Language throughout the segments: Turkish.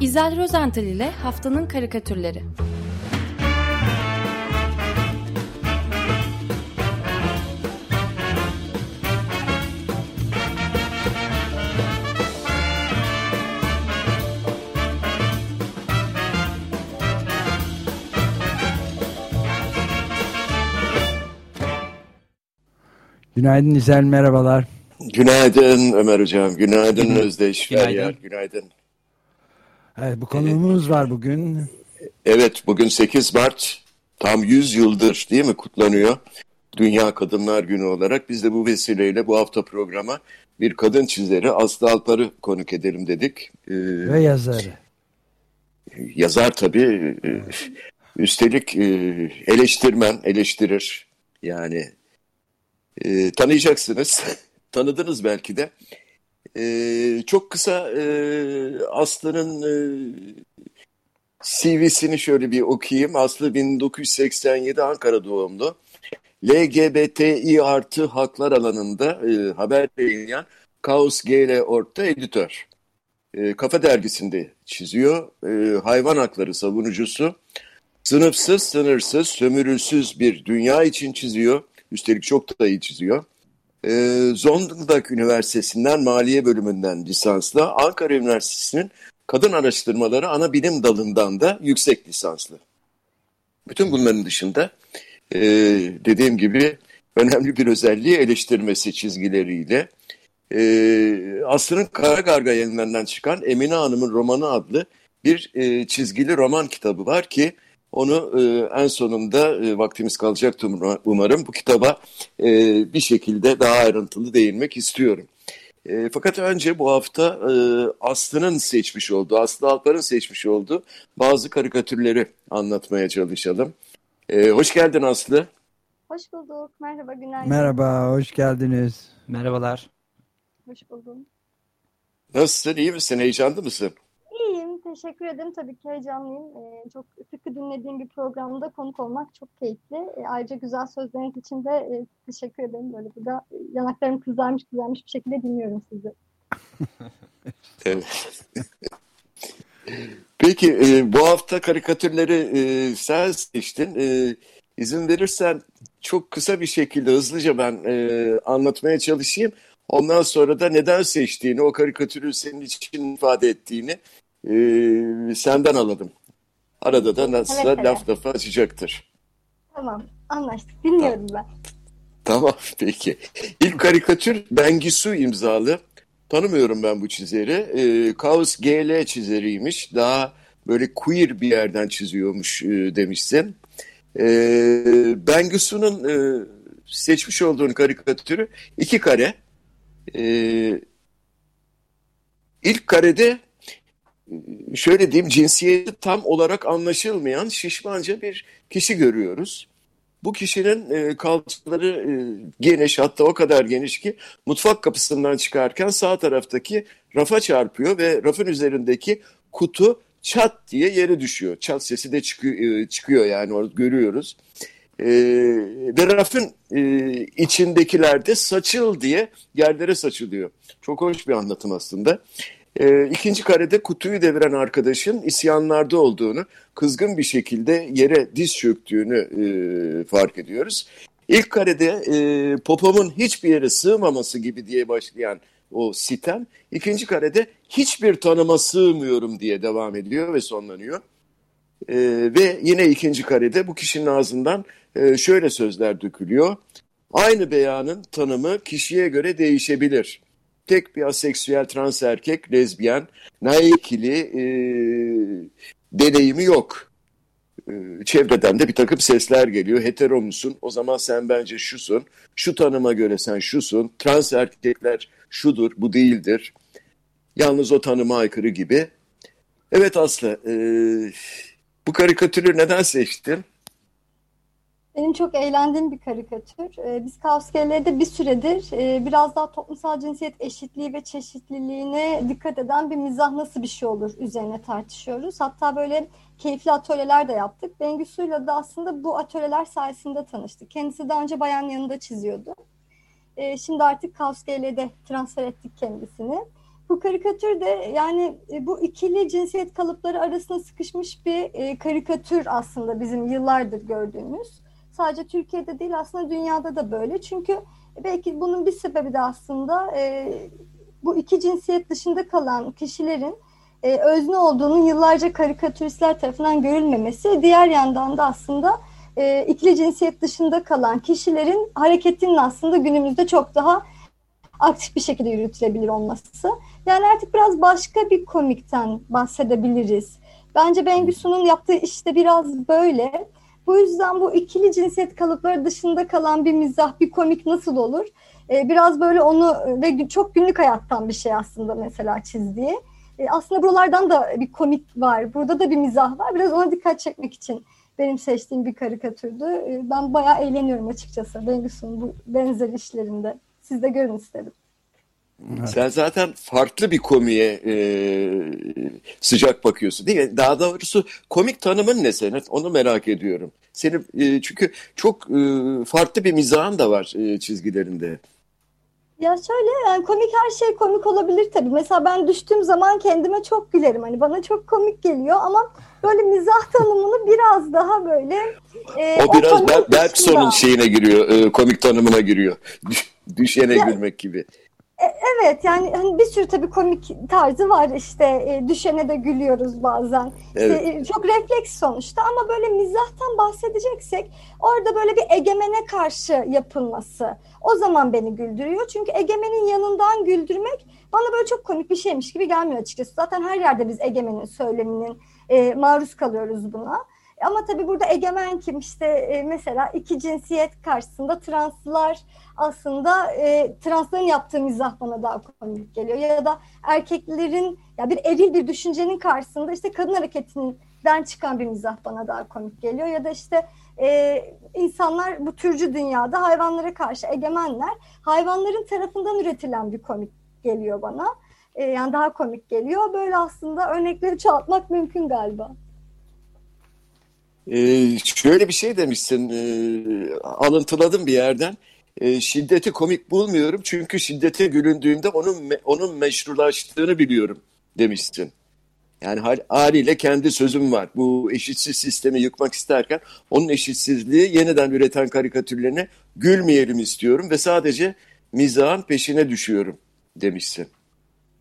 İzel Rozental ile Haftanın Karikatürleri Günaydın İzel, merhabalar. Günaydın Ömer Hocam, günaydın Özdeş Feryal, günaydın. Evet, bu konumuz var bugün. Evet, bugün 8 Mart, tam 100 yıldır değil mi kutlanıyor Dünya Kadınlar Günü olarak. Biz de bu vesileyle bu hafta programa bir kadın çizeri Aslı Alpar'ı konuk edelim dedik. Ee, Ve yazarı. Yazar tabii. Üstelik e, eleştirmen, eleştirir. Yani e, tanıyacaksınız. Tanıdınız belki de. E, çok kısa e, Aslı'nın e, CV'sini şöyle bir okuyayım. Aslı 1987 Ankara doğumlu. LGBTİ artı haklar alanında e, haber yayınlayan Kaos GL Orta editör. E, Kafa dergisinde çiziyor. E, hayvan hakları savunucusu. Sınıfsız, sınırsız, sömürüsüz bir dünya için çiziyor. Üstelik çok da iyi çiziyor. E, Zonguldak Üniversitesi'nden Maliye Bölümünden lisanslı, Ankara Üniversitesi'nin Kadın Araştırmaları Ana Bilim Dalı'ndan da yüksek lisanslı. Bütün bunların dışında e, dediğim gibi önemli bir özelliği eleştirmesi çizgileriyle. E, Aslı'nın Kara Garga yayınlarından çıkan Emine Hanım'ın romanı adlı bir e, çizgili roman kitabı var ki onu e, en sonunda e, vaktimiz kalacaktı umarım. Bu kitaba e, bir şekilde daha ayrıntılı değinmek istiyorum. E, fakat önce bu hafta e, Aslı'nın seçmiş olduğu, Aslı Alpar'ın seçmiş olduğu bazı karikatürleri anlatmaya çalışalım. E, hoş geldin Aslı. Hoş bulduk. Merhaba, günaydın. Merhaba, hoş geldiniz. Merhabalar. Hoş buldum. Nasılsın, iyi misin, heyecanlı mısın? Teşekkür ederim. Tabii ki heyecanlıyım. Ee, çok sıkı dinlediğim bir programda konuk olmak çok keyifli. Ee, ayrıca güzel sözleriniz için de e, teşekkür ederim. Böyle burada yanaklarım kızarmış kızarmış bir şekilde dinliyorum sizi. evet. Peki e, bu hafta karikatürleri e, sen seçtin. E, izin verirsen çok kısa bir şekilde hızlıca ben e, anlatmaya çalışayım. Ondan sonra da neden seçtiğini, o karikatürü senin için ifade ettiğini e, senden alalım. Arada da nasılsa evet, laf lafa açacaktır. Tamam anlaştık dinliyorum tamam. ben. Tamam peki. İlk karikatür Bengisu imzalı. Tanımıyorum ben bu çizeri. E, Kaos GL çizeriymiş. Daha böyle queer bir yerden çiziyormuş e, demişsin. E, Bengisu'nun e, seçmiş olduğun karikatürü iki kare. E, ilk karede şöyle diyeyim cinsiyeti tam olarak anlaşılmayan şişmanca bir kişi görüyoruz. Bu kişinin e, kalçaları e, geniş hatta o kadar geniş ki mutfak kapısından çıkarken sağ taraftaki rafa çarpıyor ve rafın üzerindeki kutu çat diye yere düşüyor. Çat sesi de çıkıyor, e, çıkıyor yani orada görüyoruz. E, ve rafın e, içindekiler de saçıl diye yerlere saçılıyor. Çok hoş bir anlatım aslında. E, ikinci karede kutuyu deviren arkadaşın isyanlarda olduğunu, kızgın bir şekilde yere diz çöktüğünü e, fark ediyoruz. İlk karede e, popomun hiçbir yere sığmaması gibi diye başlayan o sitem, ikinci karede hiçbir tanıma sığmıyorum diye devam ediyor ve sonlanıyor. E, ve yine ikinci karede bu kişinin ağzından e, şöyle sözler dökülüyor. Aynı beyanın tanımı kişiye göre değişebilir tek bir aseksüel trans erkek, lezbiyen, naikili e, deneyimi yok. E, çevreden de bir takım sesler geliyor. Hetero musun? O zaman sen bence şusun. Şu tanıma göre sen şusun. Trans erkekler şudur, bu değildir. Yalnız o tanıma aykırı gibi. Evet Aslı, e, bu karikatürü neden seçtin? Benim çok eğlendiğim bir karikatür. Ee, biz Kavskeli'de bir süredir e, biraz daha toplumsal cinsiyet eşitliği ve çeşitliliğine dikkat eden bir mizah nasıl bir şey olur üzerine tartışıyoruz. Hatta böyle keyifli atölyeler de yaptık. Bengüsü'yle de aslında bu atölyeler sayesinde tanıştık. Kendisi daha önce bayan yanında çiziyordu. E, şimdi artık Kavskeli'de transfer ettik kendisini. Bu karikatür de yani e, bu ikili cinsiyet kalıpları arasında sıkışmış bir e, karikatür aslında bizim yıllardır gördüğümüz. Sadece Türkiye'de değil aslında dünyada da böyle. Çünkü belki bunun bir sebebi de aslında e, bu iki cinsiyet dışında kalan kişilerin e, özne olduğunun yıllarca karikatüristler tarafından görülmemesi. Diğer yandan da aslında e, ikili cinsiyet dışında kalan kişilerin hareketinin aslında günümüzde çok daha aktif bir şekilde yürütülebilir olması. Yani artık biraz başka bir komikten bahsedebiliriz. Bence Bengüsu'nun yaptığı işte biraz böyle. Bu yüzden bu ikili cinsiyet kalıpları dışında kalan bir mizah, bir komik nasıl olur? Ee, biraz böyle onu ve çok günlük hayattan bir şey aslında mesela çizdiği. Ee, aslında buralardan da bir komik var. Burada da bir mizah var. Biraz ona dikkat çekmek için benim seçtiğim bir karikatürdü. Ee, ben bayağı eğleniyorum açıkçası Bengüsu'nun bu benzer işlerinde. Siz de görün istedim. Sen zaten farklı bir komiye e, sıcak bakıyorsun değil mi? Daha doğrusu komik tanımın ne senin? Onu merak ediyorum. Senin e, çünkü çok e, farklı bir mizahın da var e, çizgilerinde. Ya şöyle yani komik her şey komik olabilir tabii. Mesela ben düştüğüm zaman kendime çok gülerim. Hani bana çok komik geliyor ama böyle mizah tanımını biraz daha böyle e, o biraz Bergson'un şeyine giriyor, e, komik tanımına giriyor. Düşene ya, gülmek gibi. E, evet yani hani bir sürü tabii komik tarzı var işte e, düşene de gülüyoruz bazen. Evet. İşte, e, çok refleks sonuçta ama böyle mizahtan bahsedeceksek orada böyle bir egemene karşı yapılması o zaman beni güldürüyor. Çünkü egemenin yanından güldürmek bana böyle çok komik bir şeymiş gibi gelmiyor açıkçası. Zaten her yerde biz egemenin söyleminin e, maruz kalıyoruz buna. Ama tabii burada egemen kim? İşte e, mesela iki cinsiyet karşısında translar aslında e, transların yaptığı mizah bana daha komik geliyor. Ya da erkeklerin ya bir eril bir düşüncenin karşısında işte kadın hareketinden çıkan bir mizah bana daha komik geliyor. Ya da işte e, insanlar bu türcü dünyada hayvanlara karşı egemenler. Hayvanların tarafından üretilen bir komik geliyor bana. E, yani daha komik geliyor. Böyle aslında örnekleri çoğaltmak mümkün galiba. Ee, şöyle bir şey demişsin, e, alıntıladım bir yerden. E, şiddeti komik bulmuyorum çünkü şiddete gülündüğünde onun onun meşrulaştığını biliyorum demişsin. Yani haliyle kendi sözüm var. Bu eşitsiz sistemi yıkmak isterken onun eşitsizliği yeniden üreten karikatürlerine gülmeyelim istiyorum ve sadece mizahın peşine düşüyorum demişsin.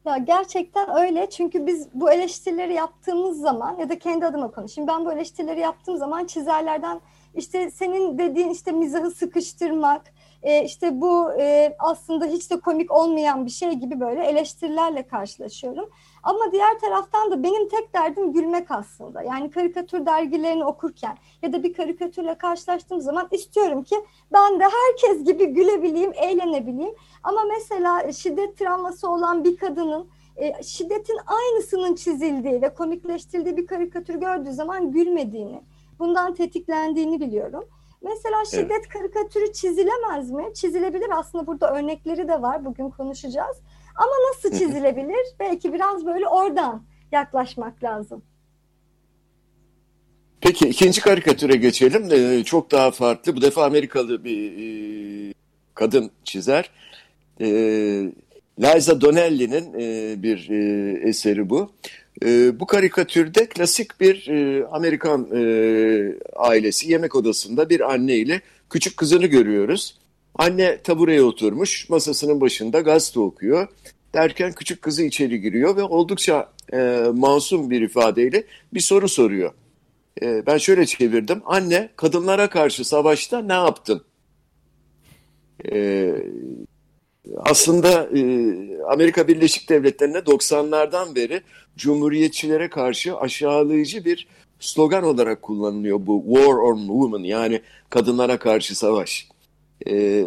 Ya gerçekten öyle çünkü biz bu eleştirileri yaptığımız zaman ya da kendi adıma konuşayım. Ben bu eleştirileri yaptığım zaman çizerlerden işte senin dediğin işte mizahı sıkıştırmak, e, işte bu e, aslında hiç de komik olmayan bir şey gibi böyle eleştirilerle karşılaşıyorum. Ama diğer taraftan da benim tek derdim gülmek aslında. Yani karikatür dergilerini okurken ya da bir karikatürle karşılaştığım zaman istiyorum ki ben de herkes gibi gülebileyim, eğlenebileyim. Ama mesela şiddet travması olan bir kadının e, şiddetin aynısının çizildiği ve komikleştirildiği bir karikatür gördüğü zaman gülmediğini, bundan tetiklendiğini biliyorum. Mesela şiddet evet. karikatürü çizilemez mi? Çizilebilir aslında burada örnekleri de var bugün konuşacağız. Ama nasıl çizilebilir? Belki biraz böyle oradan yaklaşmak lazım. Peki ikinci karikatüre geçelim. Ee, çok daha farklı. Bu defa Amerikalı bir e, kadın çizer. Ee, Liza Donnelly'nin e, bir e, eseri bu. E, bu karikatürde klasik bir e, Amerikan e, ailesi yemek odasında bir anne ile küçük kızını görüyoruz. Anne tabureye oturmuş, masasının başında gazete okuyor. Derken küçük kızı içeri giriyor ve oldukça e, masum bir ifadeyle bir soru soruyor. E, ben şöyle çevirdim. Anne, kadınlara karşı savaşta ne yaptın? E, aslında e, Amerika Birleşik Devletleri'ne 90'lardan beri cumhuriyetçilere karşı aşağılayıcı bir slogan olarak kullanılıyor bu War on Women yani kadınlara karşı savaş. E,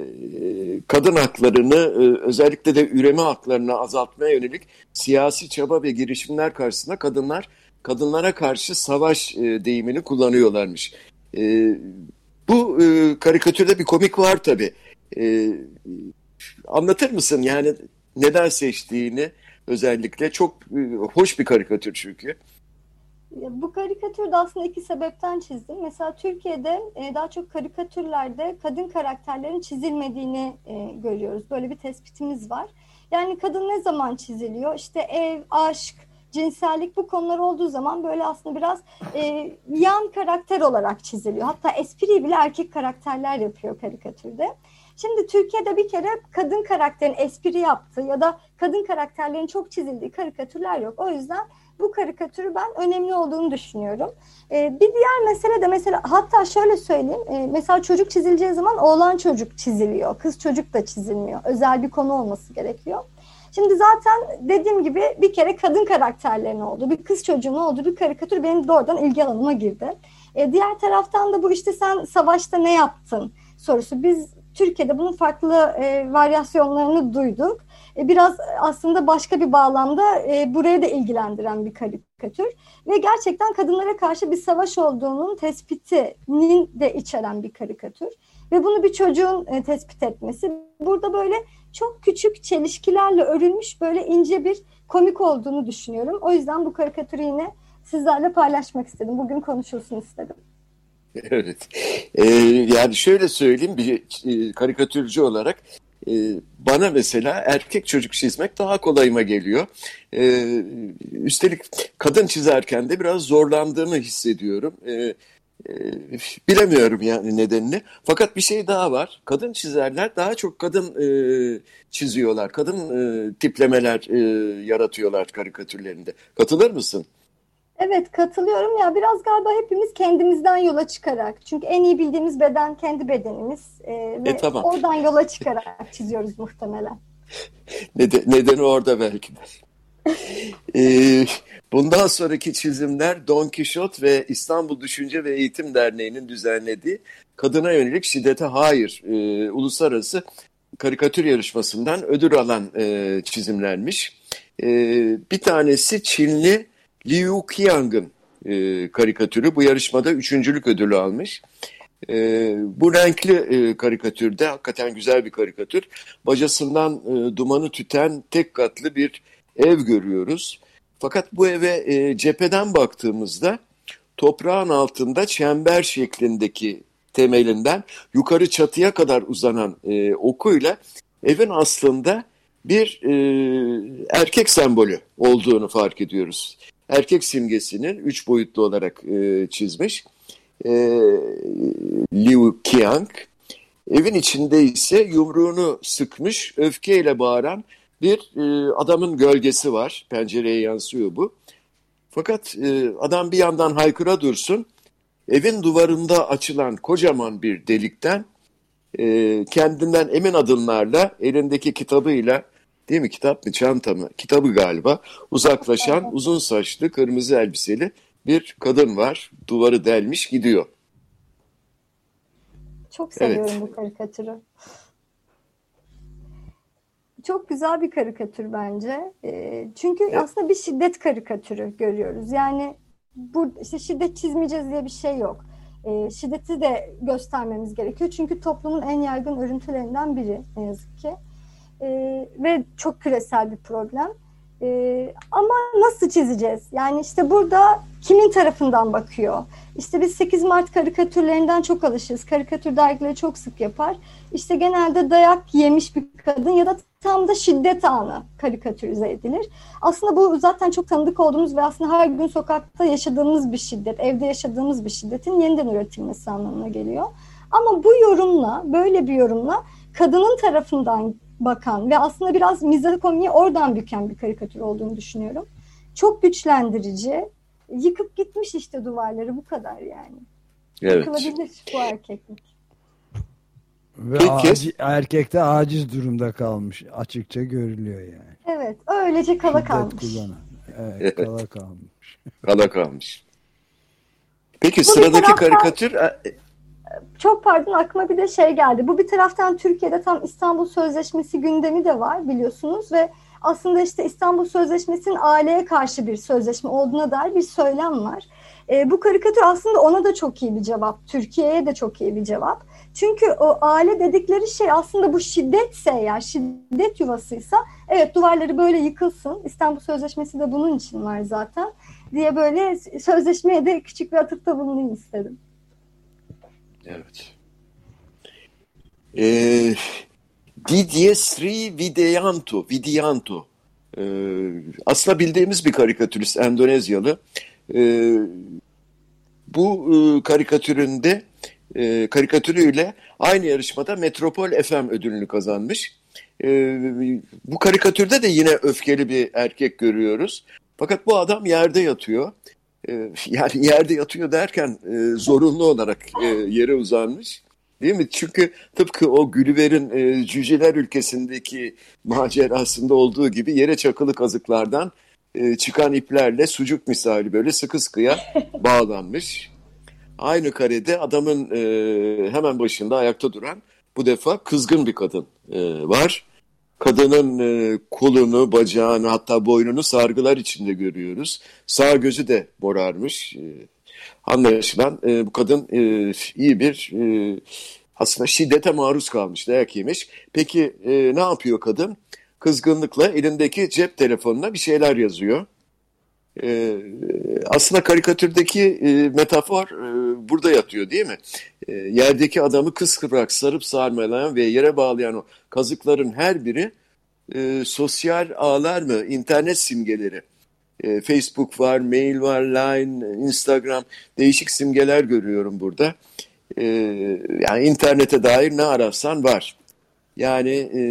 kadın haklarını e, özellikle de üreme haklarını azaltmaya yönelik siyasi çaba ve girişimler karşısında kadınlar kadınlara karşı savaş e, deyimini kullanıyorlarmış. E, bu e, karikatürde bir komik var tabii. E, anlatır mısın yani neden seçtiğini özellikle çok e, hoş bir karikatür çünkü. Bu karikatürde aslında iki sebepten çizdim. Mesela Türkiye'de e, daha çok karikatürlerde kadın karakterlerin çizilmediğini e, görüyoruz. Böyle bir tespitimiz var. Yani kadın ne zaman çiziliyor? İşte ev, aşk, cinsellik bu konular olduğu zaman böyle aslında biraz yan karakter olarak çiziliyor. Hatta espriyi bile erkek karakterler yapıyor karikatürde. Şimdi Türkiye'de bir kere kadın karakterin espri yaptığı ya da kadın karakterlerin çok çizildiği karikatürler yok. O yüzden bu karikatürü ben önemli olduğunu düşünüyorum. Ee, bir diğer mesele de mesela hatta şöyle söyleyeyim. E, mesela çocuk çizileceği zaman oğlan çocuk çiziliyor. Kız çocuk da çizilmiyor. Özel bir konu olması gerekiyor. Şimdi zaten dediğim gibi bir kere kadın karakterlerin olduğu, bir kız çocuğun olduğu bir karikatür benim doğrudan ilgi alanıma girdi. E, diğer taraftan da bu işte sen savaşta ne yaptın sorusu. Biz Türkiye'de bunun farklı e, varyasyonlarını duyduk. E, biraz aslında başka bir bağlamda e, buraya da ilgilendiren bir karikatür. Ve gerçekten kadınlara karşı bir savaş olduğunun tespitinin de içeren bir karikatür. Ve bunu bir çocuğun e, tespit etmesi. Burada böyle çok küçük çelişkilerle örülmüş böyle ince bir komik olduğunu düşünüyorum. O yüzden bu karikatürü yine sizlerle paylaşmak istedim. Bugün konuşulsun istedim. Evet. Ee, yani şöyle söyleyeyim bir e, karikatürcü olarak e, bana mesela erkek çocuk çizmek daha kolayıma geliyor. E, üstelik kadın çizerken de biraz zorlandığımı hissediyorum. E, e, bilemiyorum yani nedenini. Fakat bir şey daha var. Kadın çizerler daha çok kadın e, çiziyorlar. Kadın e, tiplemeler e, yaratıyorlar karikatürlerinde. Katılır mısın? Evet katılıyorum ya biraz galiba hepimiz kendimizden yola çıkarak çünkü en iyi bildiğimiz beden kendi bedenimiz e, ve e, tamam. oradan yola çıkarak çiziyoruz muhtemelen. Neden, nedeni orada belki ee, bundan sonraki çizimler Don Kişot ve İstanbul Düşünce ve Eğitim Derneği'nin düzenlediği Kadına Yönelik Şiddete Hayır e, Uluslararası Karikatür Yarışması'ndan ödül alan e, çizimlermiş. E, bir tanesi Çinli Liu Qiang'ın e, karikatürü bu yarışmada üçüncülük ödülü almış. E, bu renkli e, karikatürde hakikaten güzel bir karikatür. Bacasından e, dumanı tüten tek katlı bir ev görüyoruz. Fakat bu eve e, cepheden baktığımızda toprağın altında çember şeklindeki temelinden yukarı çatıya kadar uzanan e, okuyla evin aslında bir e, erkek sembolü olduğunu fark ediyoruz erkek simgesinin üç boyutlu olarak e, çizmiş. E, Liu Qiang. Evin içinde ise yumruğunu sıkmış, öfkeyle bağıran bir e, adamın gölgesi var. Pencereye yansıyor bu. Fakat e, adam bir yandan haykıra dursun, evin duvarında açılan kocaman bir delikten e, kendinden emin adımlarla elindeki kitabıyla değil mi kitap mı çanta mı kitabı galiba uzaklaşan uzun saçlı kırmızı elbiseli bir kadın var duvarı delmiş gidiyor. Çok seviyorum evet. bu karikatürü. Çok güzel bir karikatür bence. E, çünkü evet. aslında bir şiddet karikatürü görüyoruz. Yani bu işte şiddet çizmeyeceğiz diye bir şey yok. E, şiddeti de göstermemiz gerekiyor. Çünkü toplumun en yaygın örüntülerinden biri ne yazık ki e, ve çok küresel bir problem. E, ama nasıl çizeceğiz? Yani işte burada kimin tarafından bakıyor? İşte biz 8 Mart karikatürlerinden çok alışırız. Karikatür dergileri çok sık yapar. İşte genelde dayak yemiş bir kadın ya da tam da şiddet anı karikatürize edilir. Aslında bu zaten çok tanıdık olduğumuz ve aslında her gün sokakta yaşadığımız bir şiddet, evde yaşadığımız bir şiddetin yeniden üretilmesi anlamına geliyor. Ama bu yorumla, böyle bir yorumla kadının tarafından bakan ve aslında biraz mizah komiği oradan büken bir karikatür olduğunu düşünüyorum. Çok güçlendirici. Yıkıp gitmiş işte duvarları bu kadar yani. Evet. Yıkılabilir bu erkeklik. Ve Peki. aci, erkekte aciz durumda kalmış. Açıkça görülüyor yani. Evet. Öylece kala Şiddet kalmış. Kullanan. Evet, evet. Kala kalmış. Kala kalmış. Peki bu sıradaki taraftan, karikatür çok pardon aklıma bir de şey geldi. Bu bir taraftan Türkiye'de tam İstanbul Sözleşmesi gündemi de var biliyorsunuz ve aslında işte İstanbul Sözleşmesi'nin aileye karşı bir sözleşme olduğuna dair bir söylem var. E, bu karikatür aslında ona da çok iyi bir cevap. Türkiye'ye de çok iyi bir cevap. Çünkü o aile dedikleri şey aslında bu şiddetse eğer şiddet yuvasıysa evet duvarları böyle yıkılsın. İstanbul Sözleşmesi de bunun için var zaten diye böyle sözleşmeye de küçük bir atıfta bulunayım istedim. Evet. Ee, Didier Sri Widianto, Widianto. E, aslında bildiğimiz bir karikatürist, Endonezyalı. E, bu e, karikatüründe e, karikatürüyle aynı yarışmada Metropol FM ödülünü kazanmış. E, bu karikatürde de yine öfkeli bir erkek görüyoruz. Fakat bu adam yerde yatıyor. E, yani yerde yatıyor derken e, zorunlu olarak e, yere uzanmış. Değil mi? Çünkü tıpkı o Gülliver'in e, Cüceler ülkesindeki macerasında olduğu gibi yere çakılı kazıklardan e, çıkan iplerle sucuk misali böyle sıkı sıkıya bağlanmış. Aynı karede adamın e, hemen başında ayakta duran bu defa kızgın bir kadın e, var. Kadının e, kolunu, bacağını hatta boynunu sargılar içinde görüyoruz. Sağ gözü de morarmış. E, anlaşılan e, bu kadın e, iyi bir e, aslında şiddete maruz kalmış, dayak yemiş. Peki e, ne yapıyor kadın? Kızgınlıkla elindeki cep telefonuna bir şeyler yazıyor. E, aslında karikatürdeki e, metafor e, burada yatıyor değil mi? E, yerdeki adamı kıskıvrak sarıp sarmalayan ve yere bağlayan o kazıkların her biri e, sosyal ağlar mı, internet simgeleri. E, Facebook var, mail var, Line, Instagram değişik simgeler görüyorum burada. E, yani internete dair ne ararsan var. Yani e,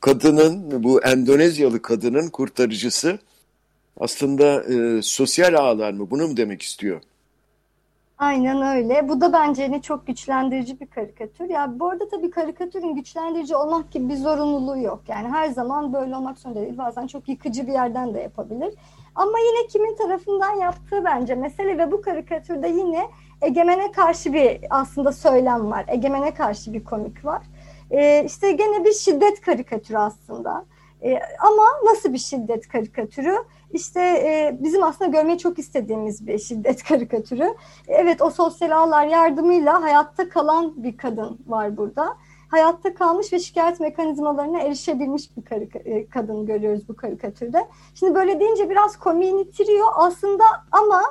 kadının, bu Endonezyalı kadının kurtarıcısı aslında e, sosyal ağlar mı? Bunu mu demek istiyor? Aynen öyle. Bu da bence yine çok güçlendirici bir karikatür. Ya bu arada tabii karikatürün güçlendirici olmak gibi bir zorunluluğu yok. Yani her zaman böyle olmak zorunda değil. Bazen çok yıkıcı bir yerden de yapabilir. Ama yine kimin tarafından yaptığı bence mesele ve bu karikatürde yine egemene karşı bir aslında söylem var. Egemene karşı bir komik var. Ee, işte gene bir şiddet karikatürü aslında. Ee, ama nasıl bir şiddet karikatürü? İşte e, bizim aslında görmeyi çok istediğimiz bir şiddet karikatürü. Evet o sosyal ağlar yardımıyla hayatta kalan bir kadın var burada. Hayatta kalmış ve şikayet mekanizmalarına erişebilmiş bir e, kadın görüyoruz bu karikatürde. Şimdi böyle deyince biraz komiğini itiriyor aslında ama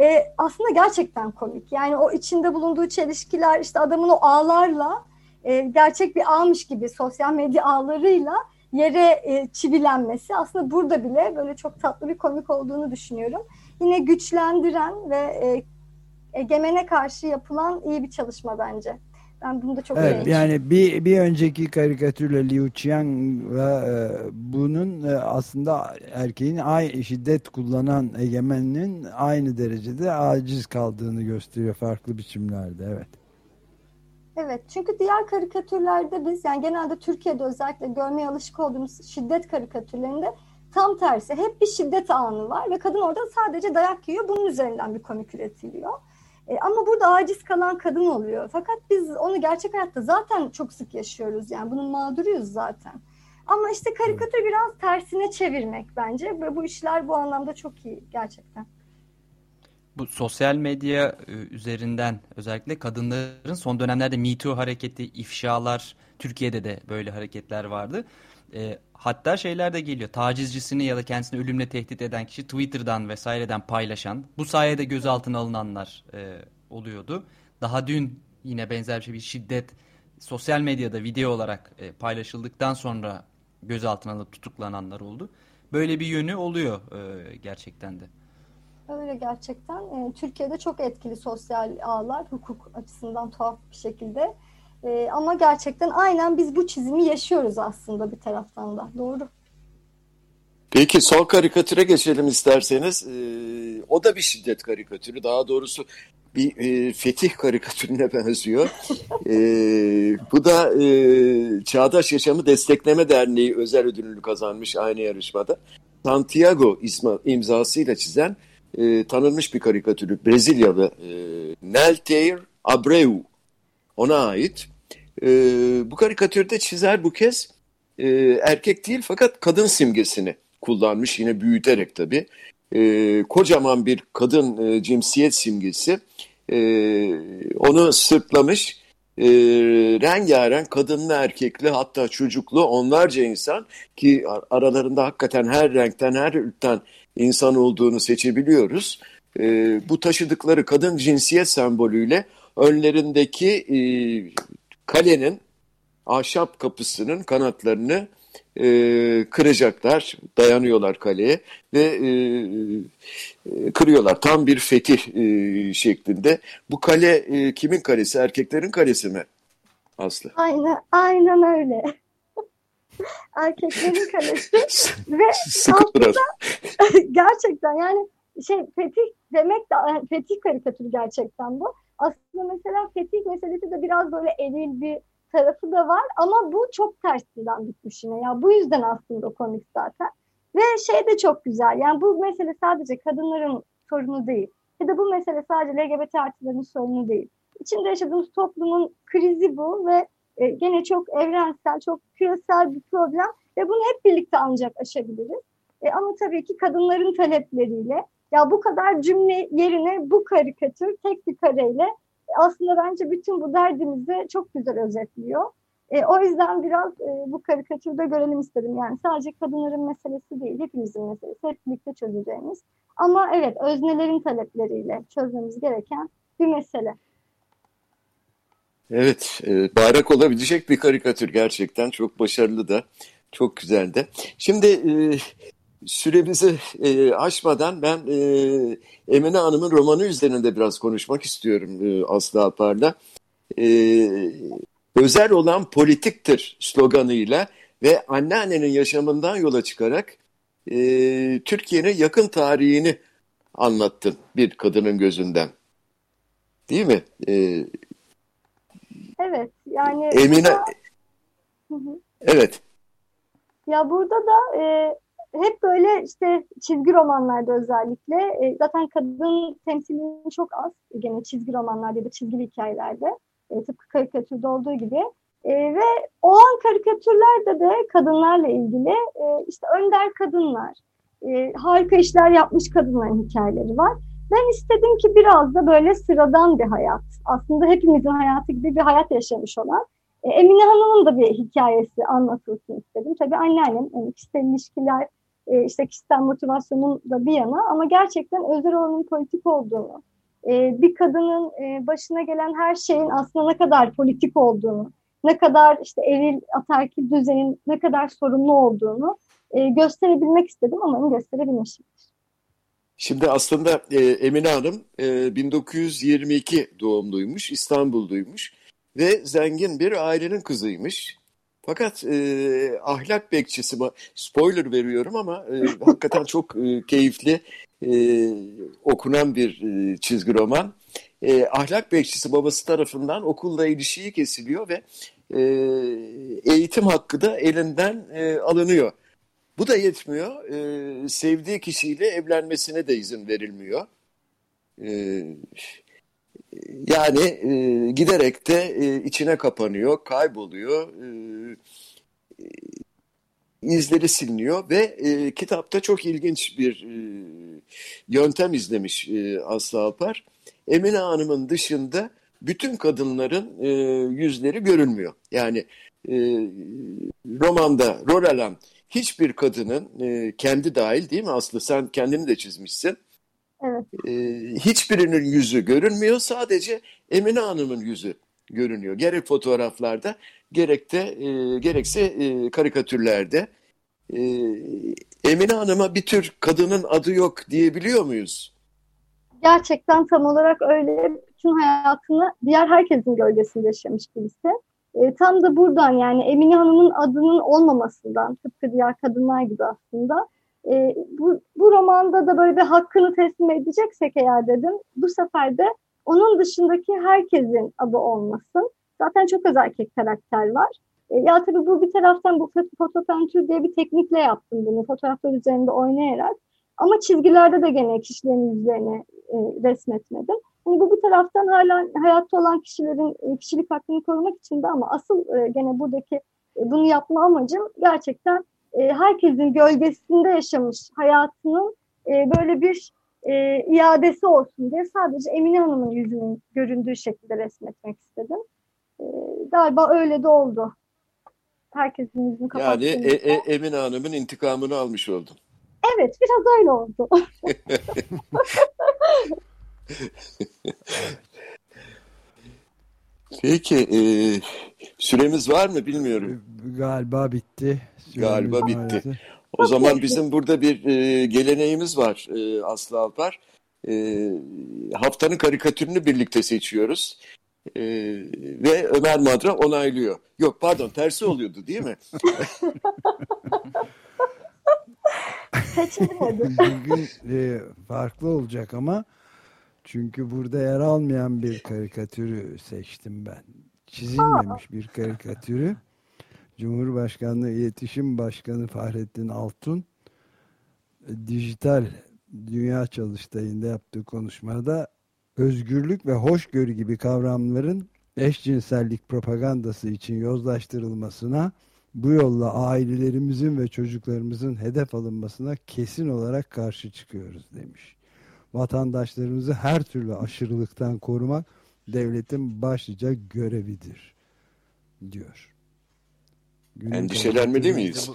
e, aslında gerçekten komik. Yani o içinde bulunduğu çelişkiler işte adamın o ağlarla e, gerçek bir ağmış gibi sosyal medya ağlarıyla yere e, çivilenmesi aslında burada bile böyle çok tatlı bir komik olduğunu düşünüyorum. Yine güçlendiren ve e, egemene karşı yapılan iyi bir çalışma bence. Ben bunu da çok evet, Yani bir, bir önceki karikatürle Liu Qiang ve e, bunun e, aslında erkeğin ay, şiddet kullanan egemenin aynı derecede aciz kaldığını gösteriyor farklı biçimlerde. Evet. Evet çünkü diğer karikatürlerde biz yani genelde Türkiye'de özellikle görmeye alışık olduğumuz şiddet karikatürlerinde tam tersi hep bir şiddet anı var ve kadın orada sadece dayak yiyor bunun üzerinden bir komik üretiliyor. E, ama burada aciz kalan kadın oluyor. Fakat biz onu gerçek hayatta zaten çok sık yaşıyoruz yani bunun mağduruyuz zaten. Ama işte karikatür biraz tersine çevirmek bence ve bu işler bu anlamda çok iyi gerçekten bu sosyal medya e, üzerinden özellikle kadınların son dönemlerde Me Too hareketi, ifşalar, Türkiye'de de böyle hareketler vardı. E, hatta şeyler de geliyor. Tacizcisini ya da kendisini ölümle tehdit eden kişi Twitter'dan vesaireden paylaşan, bu sayede gözaltına alınanlar e, oluyordu. Daha dün yine benzer bir şey bir şiddet sosyal medyada video olarak e, paylaşıldıktan sonra gözaltına alıp tutuklananlar oldu. Böyle bir yönü oluyor e, gerçekten de. Öyle gerçekten. E, Türkiye'de çok etkili sosyal ağlar hukuk açısından tuhaf bir şekilde. E, ama gerçekten aynen biz bu çizimi yaşıyoruz aslında bir taraftan da. Doğru. Peki son karikatüre geçelim isterseniz. Ee, o da bir şiddet karikatürü. Daha doğrusu bir e, fetih karikatürüne benziyor. e, bu da e, Çağdaş Yaşamı Destekleme Derneği özel ödülünü kazanmış aynı yarışmada. Santiago isma, imzasıyla çizen e, tanınmış bir karikatürü Brezilyalı e, Nelteir Abreu ona ait. E, bu karikatürde çizer bu kez e, erkek değil fakat kadın simgesini kullanmış yine büyüterek tabii. E, kocaman bir kadın e, cinsiyet simgesi e, onu sırtlamış e, rengarenk kadınlı erkekli hatta çocuklu onlarca insan ki aralarında hakikaten her renkten her ırktan insan olduğunu seçebiliyoruz. E, bu taşıdıkları kadın cinsiyet sembolüyle önlerindeki e, kalenin ahşap kapısının kanatlarını e, kıracaklar, dayanıyorlar kaleye ve e, e, kırıyorlar. Tam bir fetih e, şeklinde. Bu kale e, kimin kalesi? Erkeklerin kalesi mi Aslı? Aynen, aynen öyle. Erkeklerin kalesi ve duralım. gerçekten yani şey fetih demek de fetih karikatürü gerçekten bu. Aslında mesela fetih meselesi de biraz böyle eril bir tarafı da var ama bu çok tersinden bitmiş yine. Ya bu yüzden aslında komik zaten. Ve şey de çok güzel. Yani bu mesele sadece kadınların sorunu değil. Ya da bu mesele sadece LGBT artıların sorunu değil. İçinde yaşadığımız toplumun krizi bu ve e, gene çok evrensel, çok küresel bir problem ve bunu hep birlikte ancak aşabiliriz. E, ama tabii ki kadınların talepleriyle ya bu kadar cümle yerine bu karikatür tek bir kareyle e, aslında bence bütün bu derdimizi çok güzel özetliyor. E, o yüzden biraz e, bu karikatürde görelim istedim. Yani sadece kadınların meselesi değil, hepimizin meselesi. Hep birlikte çözeceğimiz. Ama evet, öznelerin talepleriyle çözmemiz gereken bir mesele. Evet, e, bayrak olabilecek bir karikatür gerçekten çok başarılı da, çok güzel de. Şimdi e, süremizi e, aşmadan ben e, Emine Hanım'ın romanı üzerinde biraz konuşmak istiyorum e, Aslı Alpar'la. E, özel olan politiktir sloganıyla ve anneannenin yaşamından yola çıkarak e, Türkiye'nin yakın tarihini anlattın bir kadının gözünden. Değil mi? E, Evet yani Emine burada, evet. Ya burada da e, hep böyle işte çizgi romanlarda özellikle e, zaten kadın temsilinin çok az gene çizgi romanlarda ya da çizgili hikayelerde e, tıpkı karikatürde olduğu gibi e, ve o an karikatürlerde de kadınlarla ilgili e, işte önder kadınlar e, harika işler yapmış kadınların hikayeleri var. Ben istedim ki biraz da böyle sıradan bir hayat aslında hepimizin hayatı gibi bir hayat yaşamış olan e, Emine Hanım'ın da bir hikayesi anlatılsın istedim. Tabii anneannem yani kişisel ilişkiler, e, işte kişisel motivasyonun da bir yana ama gerçekten özel olanın politik olduğunu, e, bir kadının e, başına gelen her şeyin aslında ne kadar politik olduğunu, ne kadar işte eril ataerkil düzenin ne kadar sorumlu olduğunu e, gösterebilmek istedim ama gösterebilmişim. Şimdi aslında e, Emine Hanım e, 1922 doğumluymuş, İstanbulluymuş ve zengin bir ailenin kızıymış. Fakat e, ahlak bekçisi, spoiler veriyorum ama e, hakikaten çok e, keyifli e, okunan bir e, çizgi roman. E, ahlak bekçisi babası tarafından okulla ilişiği kesiliyor ve e, eğitim hakkı da elinden e, alınıyor. Bu da yetmiyor. E, sevdiği kişiyle evlenmesine de izin verilmiyor. E, yani e, giderek de e, içine kapanıyor, kayboluyor. E, izleri siliniyor ve e, kitapta çok ilginç bir e, yöntem izlemiş e, Aslı Alpar. Emine Hanım'ın dışında bütün kadınların e, yüzleri görünmüyor. Yani e, romanda rol hiçbir kadının e, kendi dahil değil mi Aslı? Sen kendini de çizmişsin. Evet. E, hiçbirinin yüzü görünmüyor. Sadece Emine Hanım'ın yüzü görünüyor. Gerek fotoğraflarda gerek de e, gerekse e, karikatürlerde. E, Emine Hanım'a bir tür kadının adı yok diyebiliyor muyuz? Gerçekten tam olarak öyle. Bütün hayatını diğer herkesin gölgesinde yaşamış birisi. E, tam da buradan yani Emine Hanım'ın adının olmamasından tıpkı diğer kadınlar gibi aslında e, bu, bu romanda da böyle bir hakkını teslim edeceksek eğer dedim bu sefer de onun dışındaki herkesin adı olmasın. Zaten çok az erkek karakter var. E, ya tabii bu bir taraftan bu fotopentür diye bir teknikle yaptım bunu fotoğraflar üzerinde oynayarak. Ama çizgilerde de gene kişilerin yüzlerini e, resmetmedim. Yani bu bir taraftan hala hayatta olan kişilerin e, kişilik hakkını korumak için de ama asıl e, gene buradaki e, bunu yapma amacım gerçekten herkesin gölgesinde yaşamış hayatının böyle bir iadesi olsun diye sadece Emine Hanım'ın yüzünün göründüğü şekilde resmetmek istedim. galiba öyle de oldu. Herkesin yüzünü kapattığımızda. Yani e, e, Emine Hanım'ın intikamını almış oldun. Evet biraz öyle oldu. Peki e, süremiz var mı bilmiyorum. Galiba bitti. Galiba Süremiz bitti. maalesef. O zaman bizim burada bir e, geleneğimiz var e, Aslı Alpar. E, haftanın karikatürünü birlikte seçiyoruz. E, ve Ömer Madra onaylıyor. Yok pardon tersi oluyordu değil mi? Seçelim hadi. Bugün e, farklı olacak ama çünkü burada yer almayan bir karikatürü seçtim ben. Çizilmemiş bir karikatürü. Cumhurbaşkanlığı İletişim Başkanı Fahrettin Altun e, dijital dünya çalıştayında yaptığı konuşmada özgürlük ve hoşgörü gibi kavramların eşcinsellik propagandası için yozlaştırılmasına bu yolla ailelerimizin ve çocuklarımızın hedef alınmasına kesin olarak karşı çıkıyoruz demiş. Vatandaşlarımızı her türlü aşırılıktan korumak devletin başlıca görevidir diyor. Günün Endişelenmeli miyiz?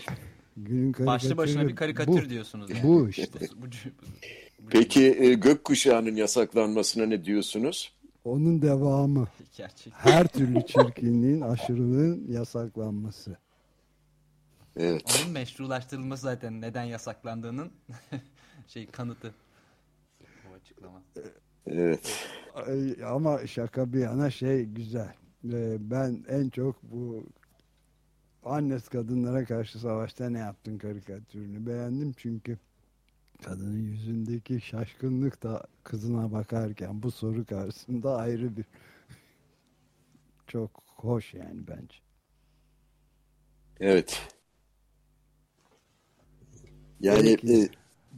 Günün Başlı başına bir karikatür bu. diyorsunuz. Yani. Bu işte. Peki e, gökkuşağının yasaklanmasına ne diyorsunuz? Onun devamı. Gerçek. Her türlü çirkinliğin, aşırılığın yasaklanması. Evet. Onun meşrulaştırılması zaten neden yasaklandığının şey kanıtı. Açıklama. Evet. Ama şaka bir yana şey güzel. Ee, Ben en çok bu Annes kadınlara karşı savaşta ne yaptın karikatürünü beğendim çünkü kadının yüzündeki şaşkınlık da kızına bakarken bu soru karşısında ayrı bir çok hoş yani bence. Evet. Yani Peki. e,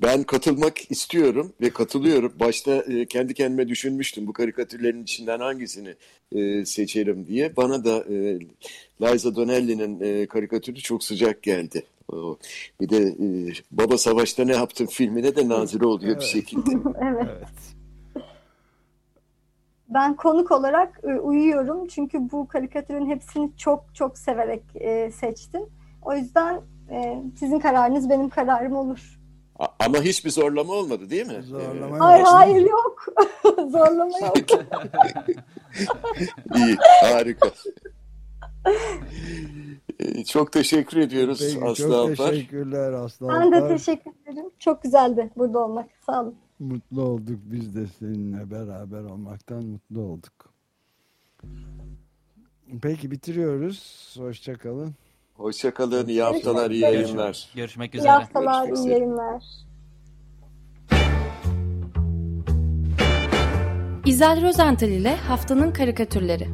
ben katılmak istiyorum ve katılıyorum. Başta e, kendi kendime düşünmüştüm bu karikatürlerin içinden hangisini e, seçerim diye. Bana da e, Liza Donnelly'nin e, karikatürü çok sıcak geldi. O, bir de e, Baba Savaş'ta ne yaptın filmine de nazire oluyor bir Evet. şekilde. Evet. Evet. Ben konuk olarak e, uyuyorum çünkü bu karikatürün hepsini çok çok severek e, seçtim. O yüzden e, sizin kararınız benim kararım olur. A- Ama hiçbir zorlama olmadı değil mi? Zorlama Hayır Olsun. hayır yok. Zorlama yok. İyi, harika. Çok teşekkür ediyoruz Peki, Aslı çok Alpar. teşekkürler Aslı Ben de Alpar. teşekkür ederim. Çok güzeldi burada olmak. Sağ olun. Mutlu olduk biz de seninle beraber olmaktan mutlu olduk. Peki bitiriyoruz. Hoşçakalın. Hoşçakalın, iyi haftalar, iyi yayınlar. Görüşmek İyi üzere. haftalar, Görüşmek iyi yayınlar. İzel Rozental ile Haftanın Karikatürleri